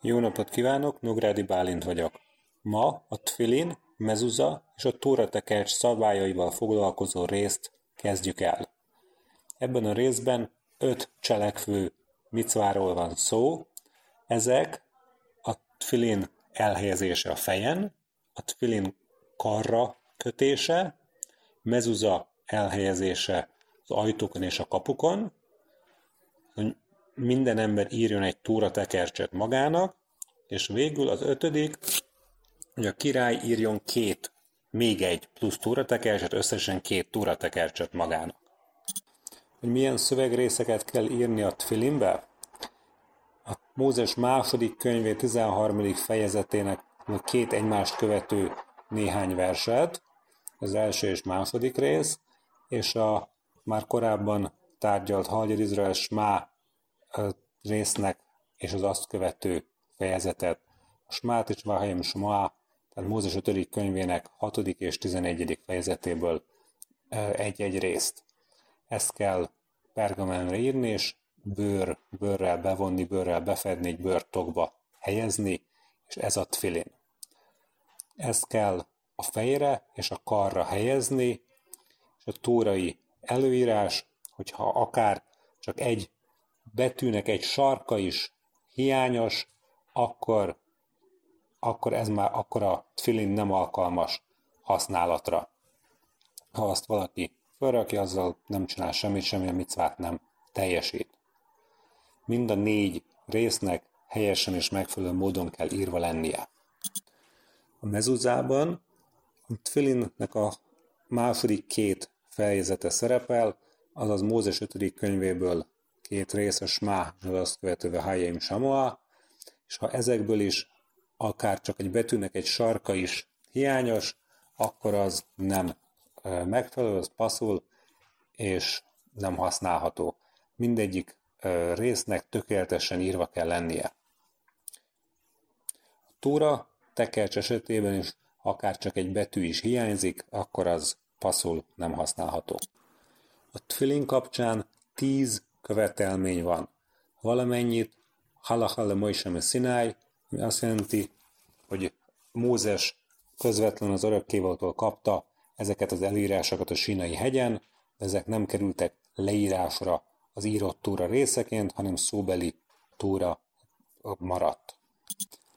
Jó napot kívánok, Nográdi Bálint vagyok. Ma a Tfilin, Mezuza és a Tóra tekercs szabályaival foglalkozó részt kezdjük el. Ebben a részben öt cselekvő micváról van szó. Ezek a Tfilin elhelyezése a fejen, a Tfilin karra kötése, Mezuza elhelyezése az ajtókon és a kapukon, minden ember írjon egy túra tekercset magának, és végül az ötödik, hogy a király írjon két, még egy plusz túratekercset, összesen két túratekercset magának. Hogy milyen szövegrészeket kell írni a Tfilimbe? A Mózes második könyvé 13. fejezetének a két egymást követő néhány verset, az első és második rész, és a már korábban tárgyalt Hagyar Izrael Smá résznek és az azt követő fejezetet. A Smát és Vahayim Shmoa, tehát Mózes 5. könyvének 6. és 11. fejezetéből egy-egy részt. Ezt kell pergamenre írni, és bőr, bőrrel bevonni, bőrrel befedni, egy bőrtokba helyezni, és ez a tfilin. Ezt kell a fejre és a karra helyezni, és a túrai előírás, hogyha akár csak egy betűnek egy sarka is hiányos, akkor, akkor ez már akkor a tfilin nem alkalmas használatra. Ha azt valaki felrakja, azzal nem csinál semmit, semmilyen micvát nem teljesít. Mind a négy résznek helyesen és megfelelő módon kell írva lennie. A mezuzában a tfilinnek a második két fejezete szerepel, azaz Mózes 5. könyvéből két részes má, az azt követőve Hayim Samoa, és ha ezekből is akár csak egy betűnek egy sarka is hiányos, akkor az nem megfelelő, az passzul, és nem használható. Mindegyik résznek tökéletesen írva kell lennie. A túra tekercs esetében is akár csak egy betű is hiányzik, akkor az passzul nem használható. A tfilin kapcsán tíz követelmény van. Valamennyit halachale Moisem Sinai, ami azt jelenti, hogy Mózes közvetlen az örökkévaltól kapta ezeket az előírásokat a sínai hegyen, de ezek nem kerültek leírásra az írott túra részeként, hanem szóbeli túra maradt.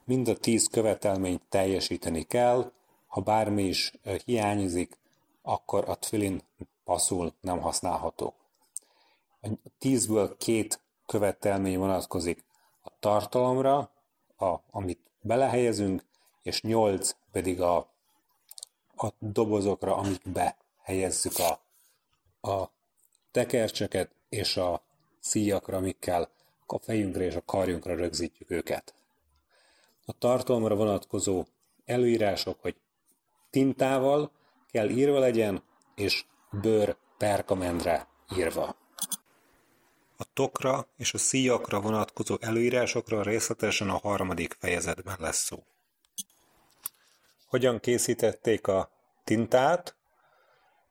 Mind a tíz követelményt teljesíteni kell, ha bármi is hiányzik, akkor a tfilin passzul nem használható. A tízből két követelmény vonatkozik a tartalomra, a, amit belehelyezünk, és nyolc pedig a, a dobozokra, amikbe helyezzük a, a tekercseket, és a szíjakra, amikkel a fejünkre és a karjunkra rögzítjük őket. A tartalomra vonatkozó előírások, hogy tintával kell írva legyen, és bőr perkamendre írva. A tokra és a szíjakra vonatkozó előírásokra részletesen a harmadik fejezetben lesz szó. Hogyan készítették a tintát?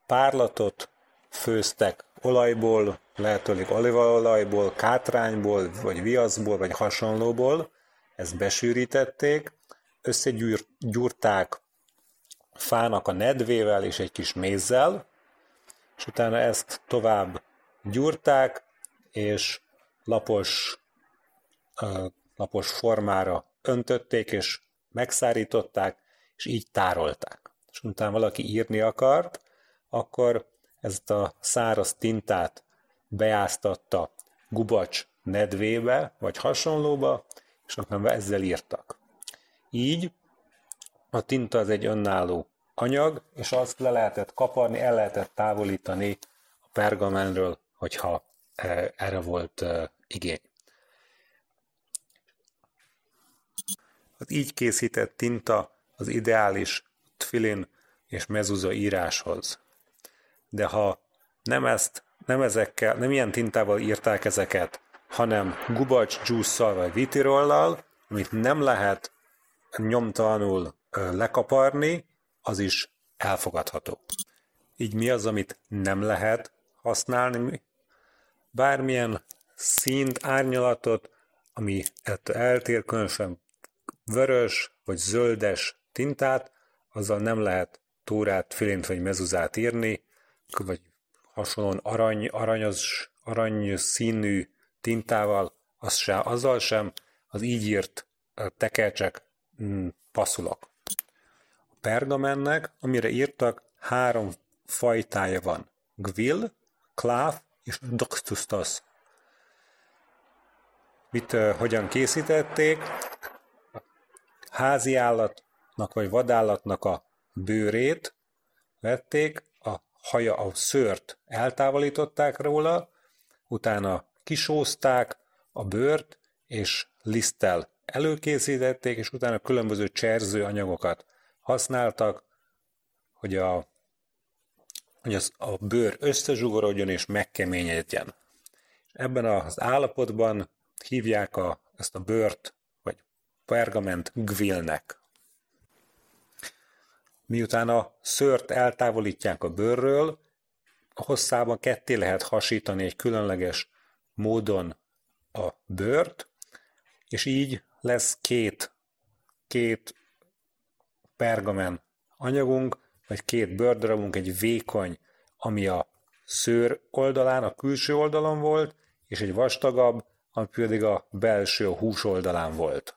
Párlatot főztek olajból, lehetőleg olívaolajból, kátrányból, vagy viaszból, vagy hasonlóból. Ezt besűrítették, összegyúrták fának a nedvével és egy kis mézzel, és utána ezt tovább gyúrták, és lapos, lapos formára öntötték, és megszárították, és így tárolták. És utána valaki írni akart, akkor ezt a száraz tintát beáztatta gubacs nedvébe, vagy hasonlóba, és akkor ezzel írtak. Így a tinta az egy önálló anyag, és azt le lehetett kaparni, el lehetett távolítani a pergamenről, hogyha erre volt igény. Az így készített tinta az ideális tfilin és mezuza íráshoz. De ha nem ezt, nem ezekkel, nem ilyen tintával írták ezeket, hanem gubacs dzsússzal vagy vitirollal, amit nem lehet nyomtalanul lekaparni, az is elfogadható. Így mi az, amit nem lehet használni? Bármilyen színt, árnyalatot, ami eltér különösen vörös vagy zöldes tintát, azzal nem lehet tórát, filint vagy mezuzát írni, vagy hasonlóan arany, aranyos, arany színű tintával, az se, azzal sem az így írt tekercsek mm, passzulok. A pergamennek, amire írtak, három fajtája van. Gvil, kláv és doxtustos. Mit, uh, hogyan készítették? Házi állatnak vagy vadállatnak a bőrét vették, a haja, a szőrt eltávolították róla, utána kisózták a bőrt, és liszttel előkészítették, és utána különböző cserző anyagokat használtak, hogy a, hogy az, a bőr összezsugorodjon és megkeményedjen. Ebben az állapotban hívják a, ezt a bőrt, vagy pergament gvilnek. Miután a szőrt eltávolítják a bőrről, hosszában ketté lehet hasítani egy különleges módon a bőrt, és így lesz két, két pergamen anyagunk, vagy két bőrdarabunk, egy vékony, ami a szőr oldalán, a külső oldalon volt, és egy vastagabb, ami pedig a belső, a hús oldalán volt.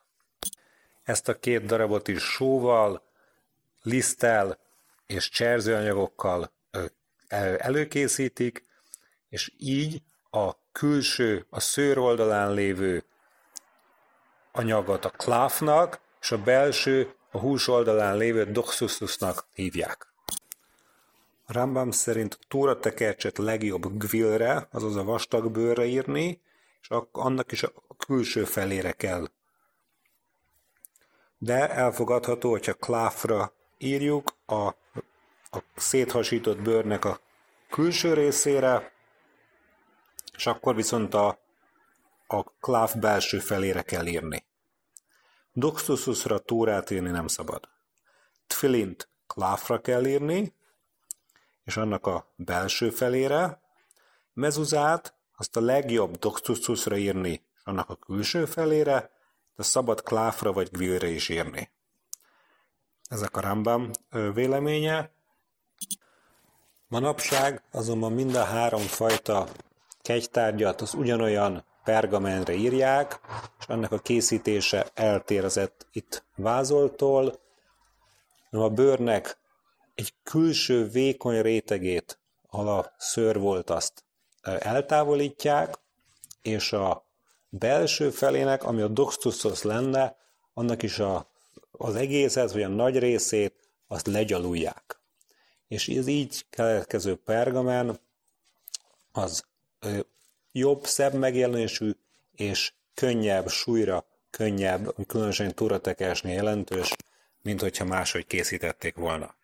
Ezt a két darabot is sóval, liszttel és cserzőanyagokkal előkészítik, és így a külső, a szőr oldalán lévő anyagot a kláfnak, és a belső, a hús oldalán lévő doxususnak hívják. Rambam szerint a Tóra tekercset legjobb gvilre, azaz a vastag bőrre írni, és annak is a külső felére kell. De elfogadható, hogyha kláfra írjuk a, a széthasított bőrnek a külső részére, és akkor viszont a, a kláv belső felére kell írni. Doxususra tórát írni nem szabad. Tfilint klávra kell írni, és annak a belső felére. Mezuzát azt a legjobb doxususra írni, és annak a külső felére, de szabad klávra vagy gvilre is írni. Ezek a Rambam véleménye. Manapság azonban mind a három fajta kegytárgyat az ugyanolyan pergamentre írják, és annak a készítése eltér az itt vázoltól. A bőrnek egy külső vékony rétegét, ahol a szőr volt, azt eltávolítják, és a belső felének, ami a doxtusos lenne, annak is a, az egészet, vagy a nagy részét, azt legyalulják. És ez így keletkező pergamen, az jobb, szebb megjelenésű és könnyebb, súlyra könnyebb, különösen turatekesnél jelentős, mint hogyha máshogy készítették volna.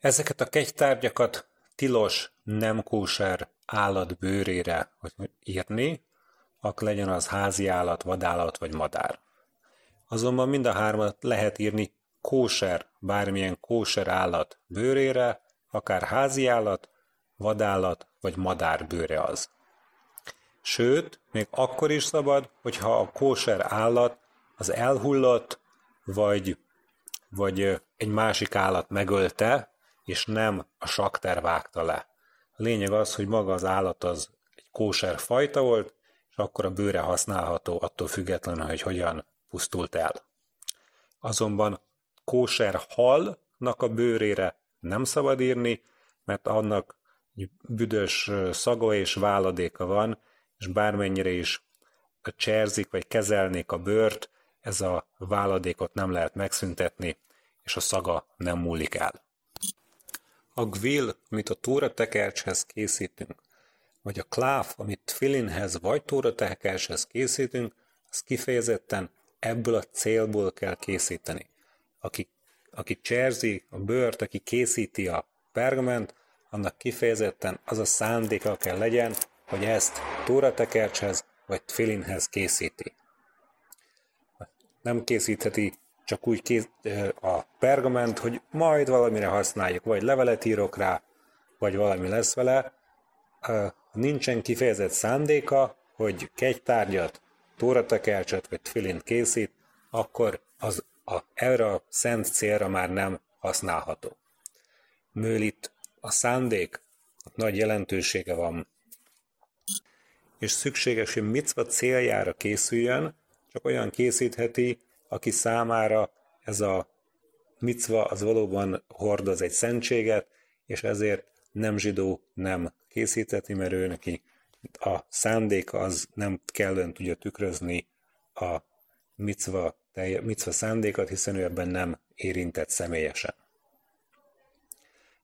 Ezeket a kegytárgyakat tilos, nem kóser állat bőrére írni, ak legyen az házi állat, vadállat vagy madár. Azonban mind a hármat lehet írni kóser, bármilyen kóser állat bőrére, akár házi állat, vadállat vagy madár bőre az. Sőt, még akkor is szabad, hogyha a kóser állat az elhullott, vagy, vagy egy másik állat megölte, és nem a sakter vágta le. A lényeg az, hogy maga az állat az egy kóser fajta volt, és akkor a bőre használható attól függetlenül, hogy hogyan pusztult el. Azonban kóser halnak a bőrére nem szabad írni, mert annak büdös szaga és váladéka van, és bármennyire is cserzik vagy kezelnék a bőrt, ez a váladékot nem lehet megszüntetni, és a szaga nem múlik el. A gvil, amit a tóratekercshez készítünk, vagy a kláv, amit filinhez vagy tóratekercshez készítünk, az kifejezetten ebből a célból kell készíteni. Aki, aki cserzi a bőrt, aki készíti a pergament, annak kifejezetten az a szándéka kell legyen, hogy ezt tóratekercshez vagy tfilinhez készíti. Nem készítheti csak úgy kész, a pergament, hogy majd valamire használjuk, vagy levelet írok rá, vagy valami lesz vele. Nincsen kifejezett szándéka, hogy kegytárgyat tóratekercset vagy tfilint készít, akkor az a, erre a szent célra már nem használható. Mől a szándék nagy jelentősége van, és szükséges, hogy micva céljára készüljön, csak olyan készítheti, aki számára ez a micva az valóban hordoz egy szentséget, és ezért nem zsidó nem készíteti, mert ő neki a szándék az nem kellően tudja tükrözni a micva, micva szándékat, hiszen ő ebben nem érintett személyesen.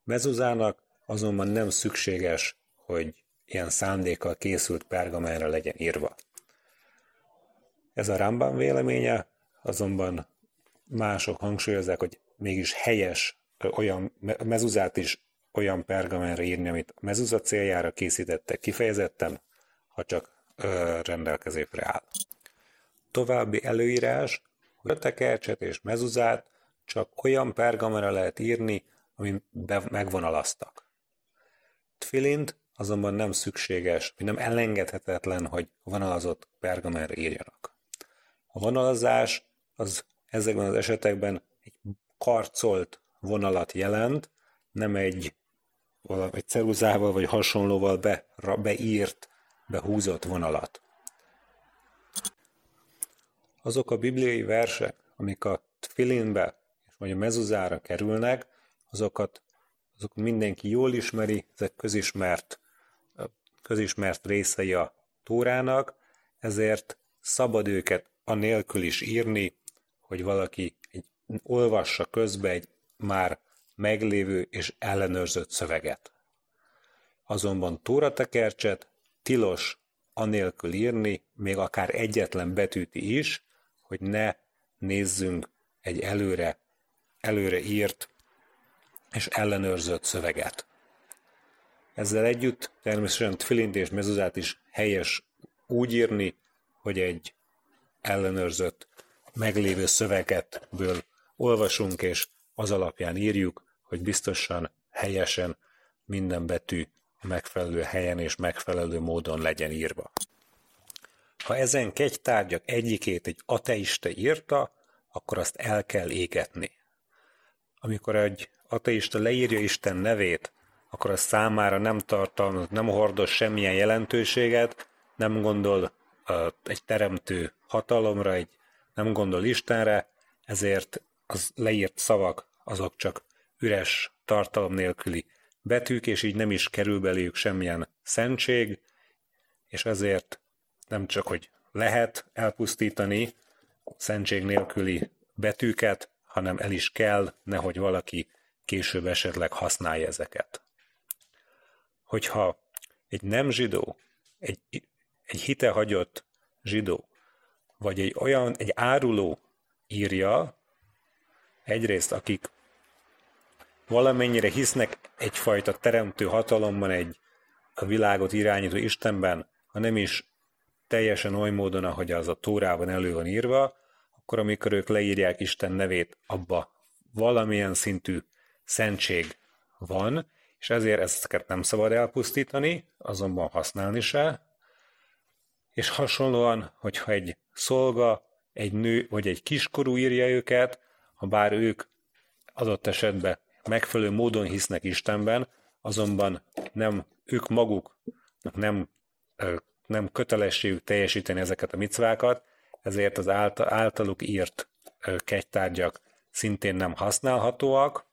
Mezuzának azonban nem szükséges, hogy ilyen szándékkal készült pergamenre legyen írva. Ez a Rambam véleménye, azonban mások hangsúlyozzák, hogy mégis helyes olyan mezuzát is olyan pergamenre írni, amit a mezuza céljára készítettek kifejezetten, ha csak ö, rendelkezésre áll. További előírás, hogy a tekercset és mezuzát csak olyan pergamenre lehet írni, ami megvonalaztak. Tfilint azonban nem szükséges, vagy nem elengedhetetlen, hogy vonalazott pergamenre írjanak. A vonalazás az ezekben az esetekben egy karcolt vonalat jelent, nem egy valami ceruzával vagy hasonlóval be, beírt, behúzott vonalat. Azok a bibliai versek, amik a tfilinbe vagy a mezuzára kerülnek, azokat azok mindenki jól ismeri, ezek közismert, közismert részei a Tórának, ezért szabad őket anélkül is írni, hogy valaki egy, olvassa közbe egy már meglévő és ellenőrzött szöveget. Azonban tóratekercset tilos anélkül írni, még akár egyetlen betűt is, hogy ne nézzünk egy előre, előre írt és ellenőrzött szöveget. Ezzel együtt természetesen Tfilint és mezuzát is helyes úgy írni, hogy egy ellenőrzött, meglévő szövegetből olvasunk, és az alapján írjuk, hogy biztosan, helyesen minden betű megfelelő helyen és megfelelő módon legyen írva. Ha ezen kegytárgyak egyikét egy ateista írta, akkor azt el kell égetni. Amikor egy ateista leírja Isten nevét, akkor a számára nem tartalmaz, nem hordoz semmilyen jelentőséget, nem gondol uh, egy teremtő hatalomra, egy, nem gondol Istenre, ezért az leírt szavak azok csak üres, tartalom nélküli betűk, és így nem is kerül beléjük semmilyen szentség, és ezért nem csak, hogy lehet elpusztítani szentség nélküli betűket, hanem el is kell, nehogy valaki később esetleg használja ezeket. Hogyha egy nem zsidó, egy, egy hitehagyott zsidó, vagy egy olyan, egy áruló írja, egyrészt akik valamennyire hisznek egyfajta teremtő hatalomban, egy a világot irányító Istenben, ha nem is teljesen oly módon, ahogy az a Tórában elő van írva, akkor amikor ők leírják Isten nevét, abba valamilyen szintű szentség van, és ezért ezeket nem szabad elpusztítani, azonban használni se. És hasonlóan, hogyha egy szolga, egy nő vagy egy kiskorú írja őket, ha bár ők adott esetben megfelelő módon hisznek Istenben, azonban nem ők maguk nem, nem kötelességük teljesíteni ezeket a micvákat, ezért az általuk írt kegytárgyak szintén nem használhatóak,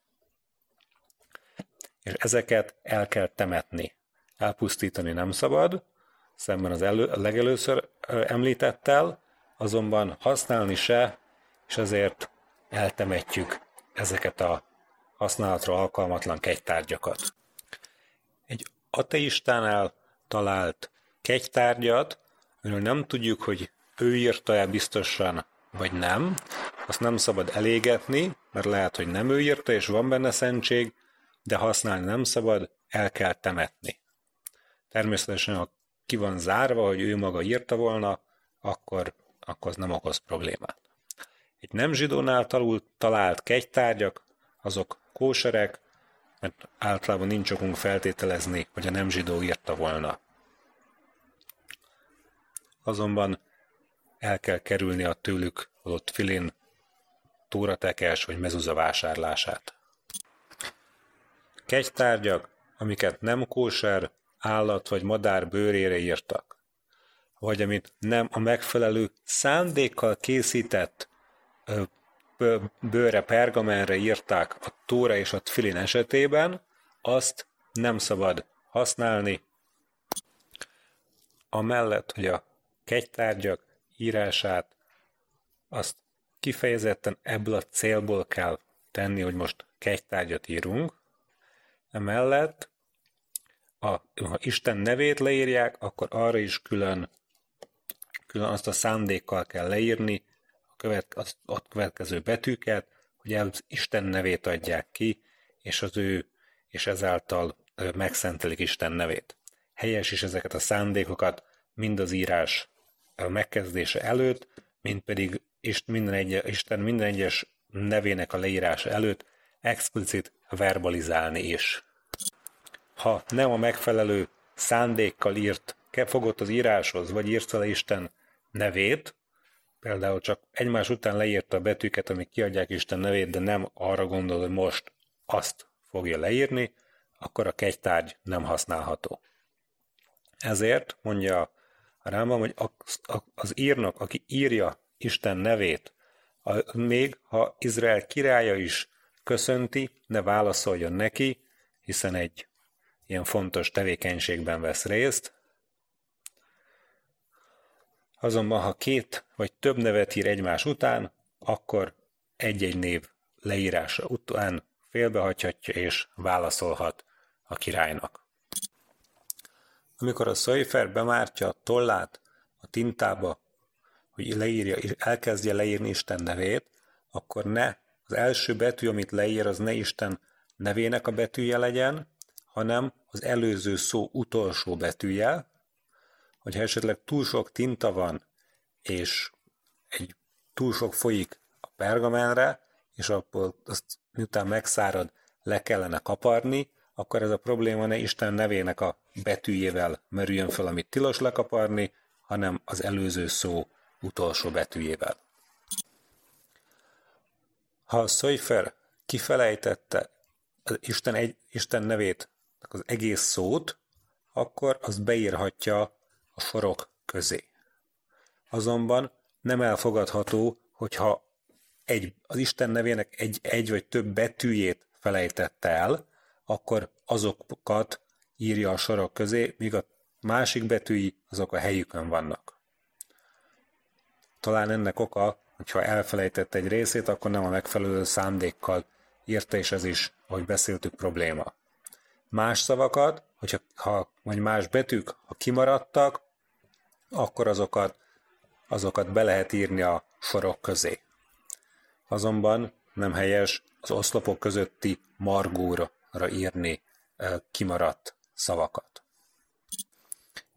és ezeket el kell temetni. Elpusztítani nem szabad, szemben az elő, a legelőször említettel, azonban használni se, és ezért eltemetjük ezeket a használatra alkalmatlan kegytárgyakat. Egy ateistánál talált kegytárgyat, amiről nem tudjuk, hogy ő írta-e biztosan, vagy nem, azt nem szabad elégetni, mert lehet, hogy nem ő írta, és van benne szentség, de használni nem szabad, el kell temetni. Természetesen, ha ki van zárva, hogy ő maga írta volna, akkor, akkor az nem okoz problémát. Egy nem zsidónál talul, talált kegytárgyak, azok kóserek, mert általában nincs okunk feltételezni, hogy a nem zsidó írta volna. Azonban el kell kerülni a tőlük adott filin túratekes vagy mezuza vásárlását. Kegytárgyak, amiket nem kóser, állat vagy madár bőrére írtak, vagy amit nem a megfelelő szándékkal készített bőre, pergamenre írták a tóra és a tfilin esetében, azt nem szabad használni, amellett, hogy a kegytárgyak írását azt kifejezetten ebből a célból kell tenni, hogy most kegytárgyat írunk, emellett a, ha Isten nevét leírják, akkor arra is külön, külön azt a szándékkal kell leírni, a, követ, az, a következő betűket, hogy az Isten nevét adják ki, és az ő, és ezáltal megszentelik Isten nevét. Helyes is ezeket a szándékokat mind az írás megkezdése előtt, mind pedig minden egy, Isten minden egyes nevének a leírása előtt explicit verbalizálni is. Ha nem a megfelelő szándékkal írt, fogott az íráshoz, vagy írt le Isten nevét, például csak egymás után leírta a betűket, amik kiadják Isten nevét, de nem arra gondol, hogy most azt fogja leírni, akkor a kegytárgy nem használható. Ezért mondja a Rámban, hogy az írnak, aki írja Isten nevét, még ha Izrael királya is köszönti, ne válaszoljon neki, hiszen egy ilyen fontos tevékenységben vesz részt. Azonban, ha két vagy több nevet ír egymás után, akkor egy-egy név leírása után félbehagyhatja és válaszolhat a királynak. Amikor a szöjfer bemártja a tollát a tintába, hogy leírja, elkezdje leírni Isten nevét, akkor ne az első betű, amit leír, az ne Isten nevének a betűje legyen, hanem az előző szó utolsó betűje, hogyha esetleg túl sok tinta van, és egy túl sok folyik a pergamenre, és akkor azt miután megszárad, le kellene kaparni, akkor ez a probléma ne Isten nevének a betűjével merüljön fel, amit tilos lekaparni, hanem az előző szó utolsó betűjével. Ha a Szöjfer kifelejtette az Isten, egy, Isten nevét, az egész szót, akkor az beírhatja a sorok közé. Azonban nem elfogadható, hogyha egy, az Isten nevének egy, egy vagy több betűjét felejtette el, akkor azokat írja a sorok közé, míg a másik betűi azok a helyükön vannak. Talán ennek oka, hogyha elfelejtett egy részét, akkor nem a megfelelő szándékkal írta, és ez is, ahogy beszéltük, probléma. Más szavakat, hogyha ha, vagy más betűk, ha kimaradtak, akkor azokat, azokat be lehet írni a sorok közé. Azonban nem helyes az oszlopok közötti margóra írni kimaradt szavakat.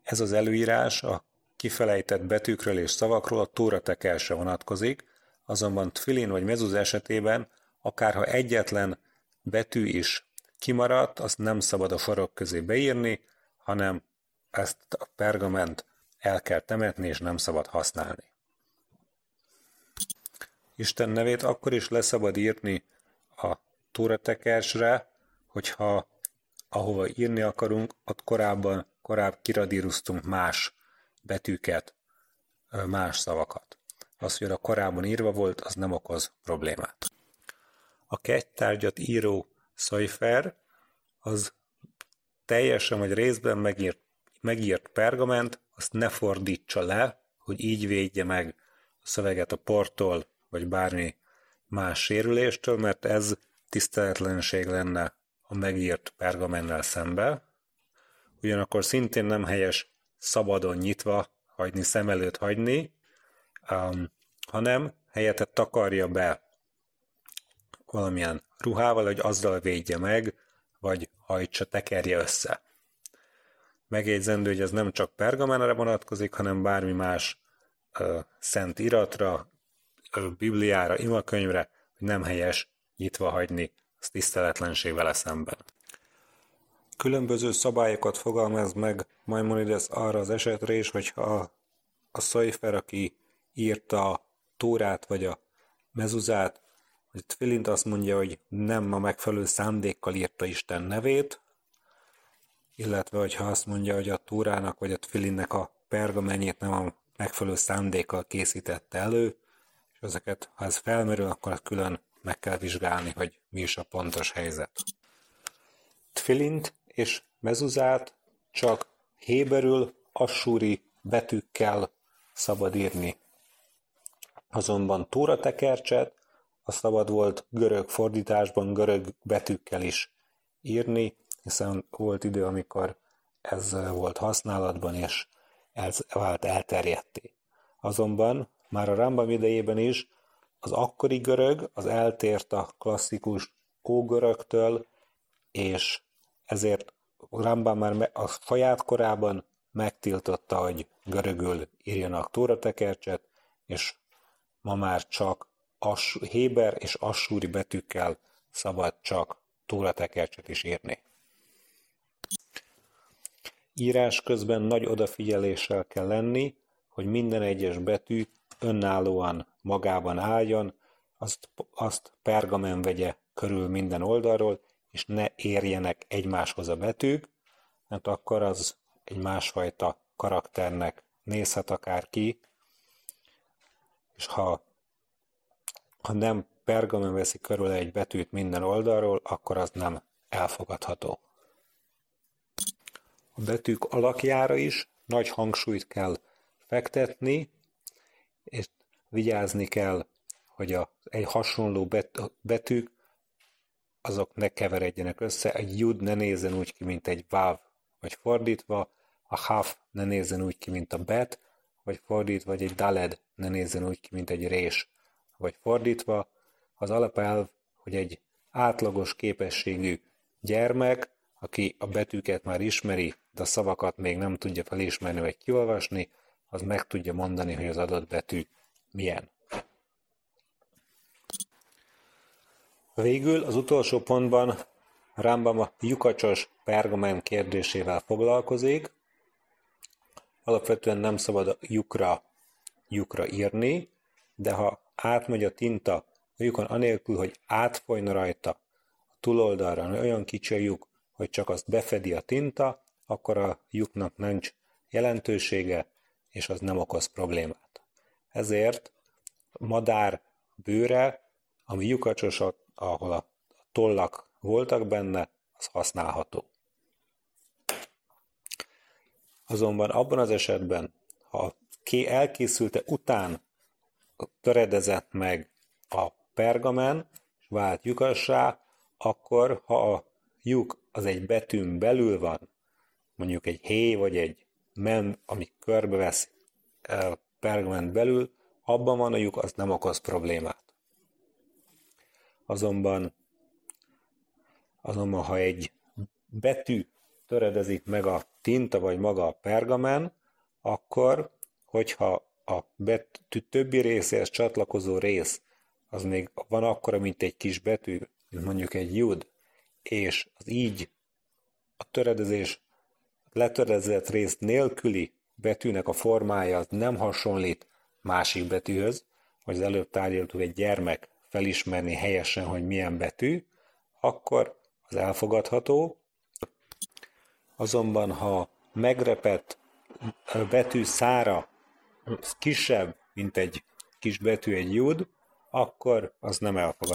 Ez az előírás a kifelejtett betűkről és szavakról a tóra tekelsre vonatkozik, azonban tfilin vagy mezuz esetében akárha egyetlen betű is kimaradt, azt nem szabad a sorok közé beírni, hanem ezt a pergament el kell temetni, és nem szabad használni. Isten nevét akkor is leszabad írni a tóratekersre, hogyha ahova írni akarunk, ott korábban, korább kiradíroztunk más betűket, más szavakat. Az, hogy a korábban írva volt, az nem okoz problémát. A kegytárgyat író szajfer az teljesen vagy részben megírt, megírt pergament, azt ne fordítsa le, hogy így védje meg a szöveget a portól, vagy bármi más sérüléstől, mert ez tiszteletlenség lenne a megírt pergamennel szembe. Ugyanakkor szintén nem helyes szabadon nyitva hagyni, szem előtt hagyni, um, hanem helyette takarja be valamilyen ruhával, hogy azzal védje meg, vagy hajtsa, tekerje össze. Megjegyzendő, hogy ez nem csak pergamenre vonatkozik, hanem bármi más ö, szent iratra, ö, bibliára, imakönyvre, hogy nem helyes nyitva hagyni, az tiszteletlenség vele szemben. Különböző szabályokat fogalmaz meg Maimonides arra az esetre is, hogyha a szajfer, aki írta a Tórát vagy a mezuzát, hogy Tfilint azt mondja, hogy nem a megfelelő szándékkal írta Isten nevét, illetve hogyha azt mondja, hogy a Túrának vagy a Tfilinnek a pergamenjét nem a megfelelő szándékkal készítette elő, és ezeket, ha ez felmerül, akkor külön meg kell vizsgálni, hogy mi is a pontos helyzet. Tfilint és mezuzát csak héberül, assúri betűkkel szabad írni. Azonban tekercset a szabad volt görög fordításban görög betűkkel is írni, hiszen volt idő, amikor ez volt használatban, és ez vált elterjedté. Azonban már a Rambam idejében is az akkori görög az eltért a klasszikus ógörögtől, és ezért Rambam már a saját korában megtiltotta, hogy görögül írjanak tóratekercset, és ma már csak as, héber és assúri betűkkel szabad csak tóratekercset is írni. Írás közben nagy odafigyeléssel kell lenni, hogy minden egyes betű önállóan magában álljon, azt, azt pergamen vegye körül minden oldalról, és ne érjenek egymáshoz a betűk, mert akkor az egy másfajta karakternek nézhet akár ki, és ha, ha nem pergamen veszi körül egy betűt minden oldalról, akkor az nem elfogadható. A betűk alakjára is nagy hangsúlyt kell fektetni, és vigyázni kell, hogy a, egy hasonló betűk azok ne keveredjenek össze, egy jud ne nézzen úgy ki, mint egy váv, vagy fordítva, a haf ne nézzen úgy ki, mint a bet, vagy fordítva, vagy egy daled ne nézzen úgy ki, mint egy rés, vagy fordítva. Az alapelv, hogy egy átlagos képességű gyermek, aki a betűket már ismeri, de a szavakat még nem tudja felismerni vagy kiolvasni, az meg tudja mondani, hogy az adott betű milyen. Végül az utolsó pontban Rambam a lyukacsos pergamen kérdésével foglalkozik. Alapvetően nem szabad a lyukra, lyukra írni, de ha átmegy a tinta a lyukon anélkül, hogy átfolyna rajta a túloldalra, olyan kicsi a lyuk, hogy csak azt befedi a tinta, akkor a lyuknak nincs jelentősége, és az nem okoz problémát. Ezért madár bőre, ami lyukacsos, ahol a tollak voltak benne, az használható. Azonban abban az esetben, ha ki elkészülte után töredezett meg a pergamen, és vált lyukassá, akkor ha a lyuk az egy betűn belül van, mondjuk egy hé vagy egy mem, ami körbevesz pergament belül, abban van a lyuk, az nem okoz problémát. Azonban, azonban ha egy betű töredezik meg a tinta vagy maga a pergamen, akkor, hogyha a betű többi részéhez csatlakozó rész az még van akkora, mint egy kis betű, mint mondjuk egy jud, és az így a töredezés letöredezett rész nélküli betűnek a formája az nem hasonlít másik betűhöz, hogy az előbb tárgyaltuk egy gyermek felismerni helyesen, hogy milyen betű, akkor az elfogadható. Azonban, ha megrepett betű szára kisebb, mint egy kis betű egy jud, akkor az nem elfogadható.